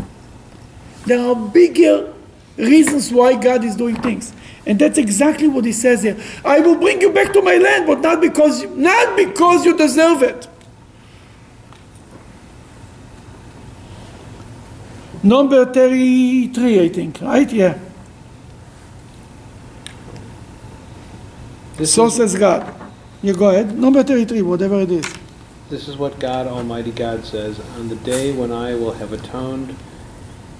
There are bigger reasons why God is doing things. And that's exactly what he says here. I will bring you back to my land, but not because not because you deserve it. Number 33, I think, right? Yeah. This So is, says God. You go ahead. Number 33, whatever it is. this is what God, Almighty God says, on the day when I will have atoned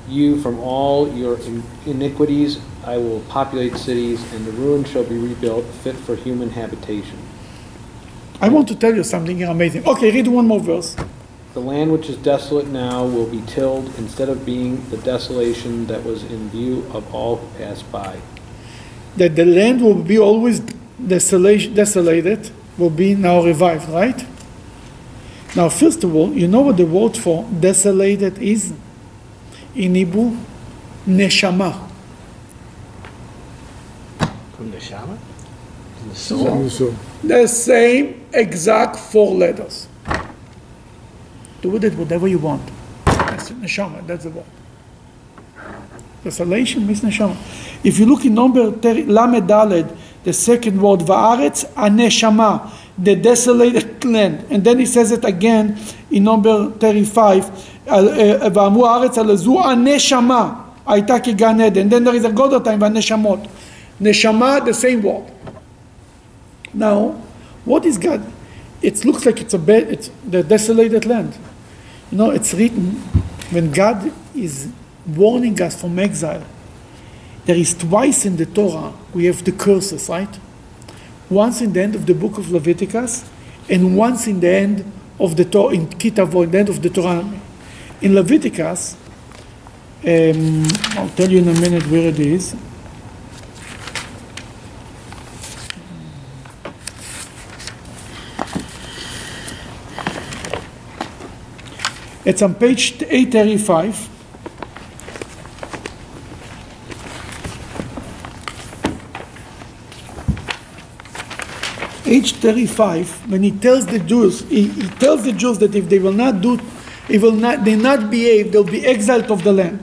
you from all your iniquities. I will populate cities, and the ruins shall be rebuilt, fit for human habitation. I want to tell you something amazing. Okay, read one more verse. The land which is desolate now will be tilled instead of being the desolation that was in view of all who passed by. That the land will be always desolation, desolated, will be now revived, right? Now, first of all, you know what the word for desolated is? In Hebrew, neshama. From the shaman? The? So, The same exact four letters. Do with it whatever you want. That's neshama, that's the word. Desolation means neshama. If you look in number 30, Lamed Daled, the second word, Va'aretz aneshama, the desolated land. And then he says it again in number 35, ואמרו הארץ על זו הנשמה הייתה כגן עדן. Then there is a God time, והנשמות. Neshama, the same word. Now, what is God? It looks like it's a bed, it's the desolated land. Know, it's written when God is warning us from exile. There is twice in the Torah we have the curses, right? Once in the end of the book of Leviticus, and once in the end of the Torah in Ki Tavo, in the end of the Torah. In Leviticus, um, I'll tell you in a minute where it is. It's on page 835. Age 35, when he tells the Jews, he, he tells the Jews that if they will not do, if will not, they not behave, they'll be exiled of the land.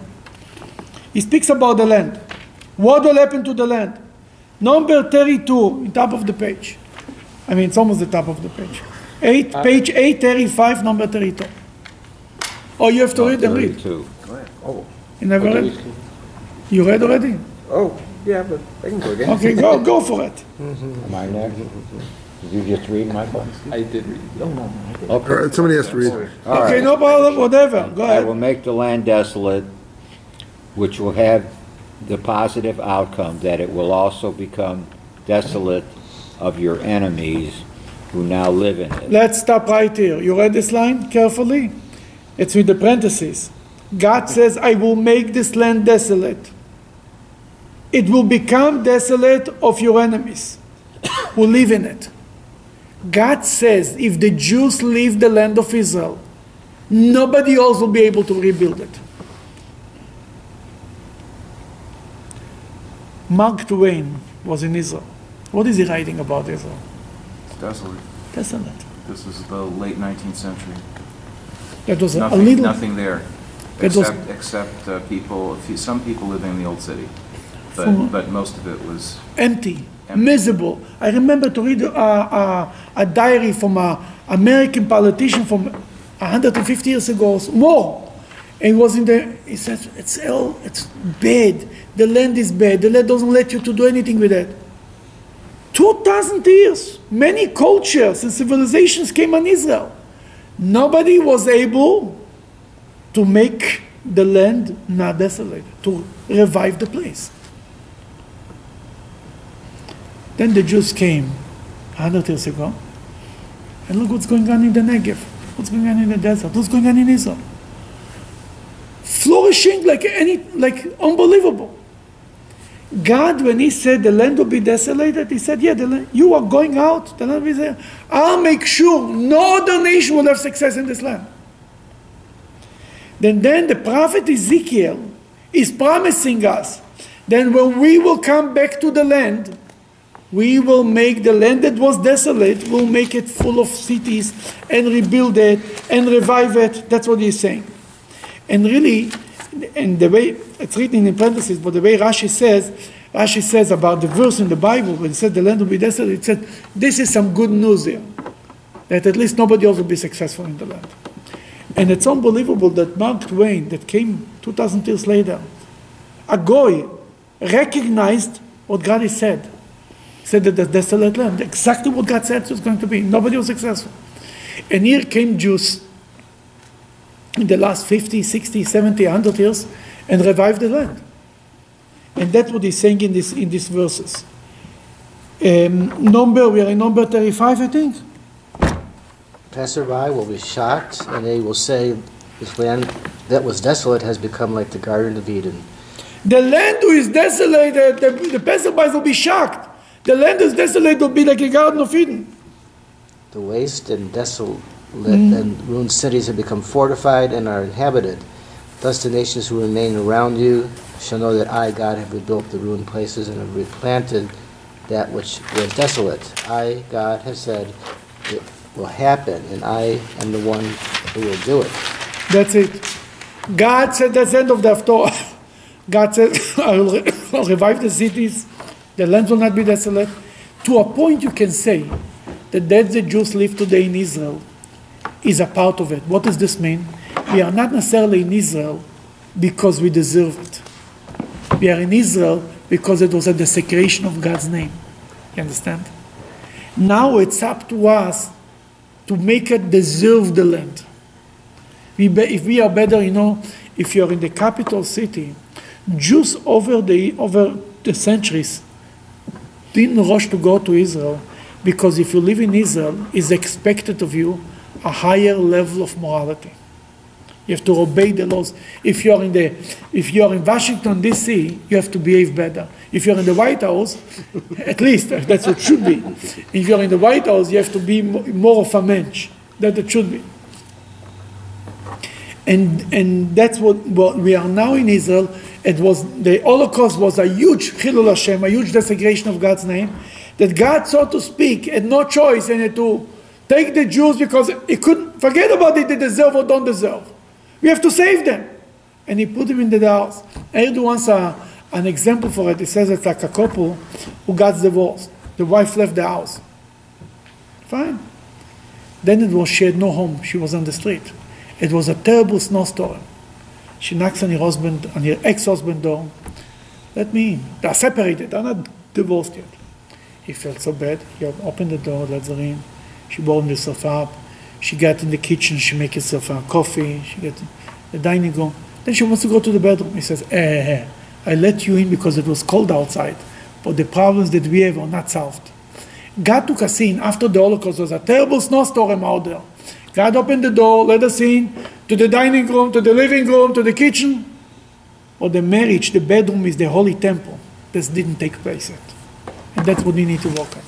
He speaks about the land. What will happen to the land? Number 32, in top of the page. I mean, it's almost the top of the page. Eight, uh, page 835, number 32. Oh, you have to read and read. Thirty-two. Oh, You never read? You read already? oh, yeah, but I can go again. Okay, go, (laughs) go for it. Am I next? Did you just read, Michael? I did read. No, no, no, I didn't. all right, somebody has to read. All Okay, right. no problem, whatever, go ahead. I will ahead. make the land desolate, which will have the positive outcome that it will also become desolate of your enemies who now live in it. Let's stop right here. You read this line carefully? It's with the parentheses. God says, I will make this land desolate. It will become desolate of your enemies who live in it. God says, if the Jews leave the land of Israel, nobody else will be able to rebuild it. Mark Twain was in Israel. What is he writing about Israel? It's desolate. Desolate. This is the late 19th century. That was a, a Nothing, little. nothing there, It except, except uh, people, few- some people living in the old city. But, but most of it was, empty, Empty. miserable. I remember to read a, a, a diary from an American politician from 150 years ago, or more. And he was in the, he said, it's all, it's bad. The land is bad. The land doesn't let you to do anything with it. 2,000 years, many cultures and civilizations came on Israel. Nobody was able to make the land not desolate, to revive the place. Then the Jews came 100 years ago, and look what's going on in the Negev, what's going on in the desert, what's going on in Israel. Flourishing like any, like unbelievable. God, when He said the land will be desolated, He said, "Yeah, the land, you are going out. The land will be. I'll make sure no other nation will have success in this land." Then, then the prophet Ezekiel is promising us. Then, when we will come back to the land, we will make the land that was desolate, we'll make it full of cities and rebuild it and revive it. That's what he's saying. And really, and the way it's written in parentheses, but the way Rashi says, Rashi says about the verse in the Bible when it said the land will be desolate, it said, this is some good news here. That at least nobody else will be successful in the land. And it's unbelievable that Mark Twain, that came 2,000 years later, a goy, recognized what God has said. He said that the desolate land, exactly what God said was going to be. Nobody was successful. And here came Jews in the last 50, 60, 70, 100 years, and revive the land. And that's what he's saying in, this, in these verses. Um, number, we are in number 35, I think. Passerby will be shocked, and they will say, This land that was desolate has become like the Garden of Eden. The land who is desolate, the, the, the passerbys will be shocked. The land is desolate will be like a Garden of Eden. The waste and desolate and mm-hmm. ruined cities have become fortified and are inhabited. Thus the nations who remain around you shall know that I, God, have rebuilt the ruined places and have replanted that which was desolate. I, God, have said it will happen, and I am the one who will do it. That's it. God said that's the end of the Haftorah. (laughs) God said, (laughs) I will (laughs) revive the cities, the land will not be desolate. To a point, you can say that that the Jews live today in Israel is a part of it. What does this mean? We are not necessarily in Israel because we deserve it. We are in Israel because it was a desecration of God's name. You understand? Now it's up to us to make it deserve the land. We be, if we are better, you know, if you're in the capital city, Jews over the over the centuries didn't rush to go to Israel because if you live in Israel, it's expected of you a higher level of morality. You have to obey the laws. If you're in the if you're in Washington D.C., you have to behave better. If you're in the White House, at least (laughs) that's what should be. If you're in the White House, you have to be more of a mensch. That it should be. And and that's what, what we are now in Israel. It was the Holocaust was a huge chilul Hashem, a huge desecration of God's name. That God, so to speak, had no choice and had to take the Jews because he couldn't forget about it, they deserve or don't deserve. We have to save them. And he put them in the house. Once a, an example for it. He says it's like a couple who got divorced. The wife left the house. Fine. Then it was she had no home. She was on the street. It was a terrible snowstorm. She knocks on her husband, on her ex-husband door. Let me in. They are separated. They're not divorced yet. He felt so bad. He opened the door, let her in. She warmed herself up. She got in the kitchen. She make herself a coffee. She got the dining room. Then she wants to go to the bedroom. He says, eh, eh, eh, I let you in because it was cold outside, but the problems that we have are not solved. God took us in after the Holocaust. There was a terrible snowstorm out there. God opened the door, let us in to the dining room, to the living room, to the kitchen. Or the marriage, the bedroom is the holy temple. This didn't take place yet. And that's what we need to work on.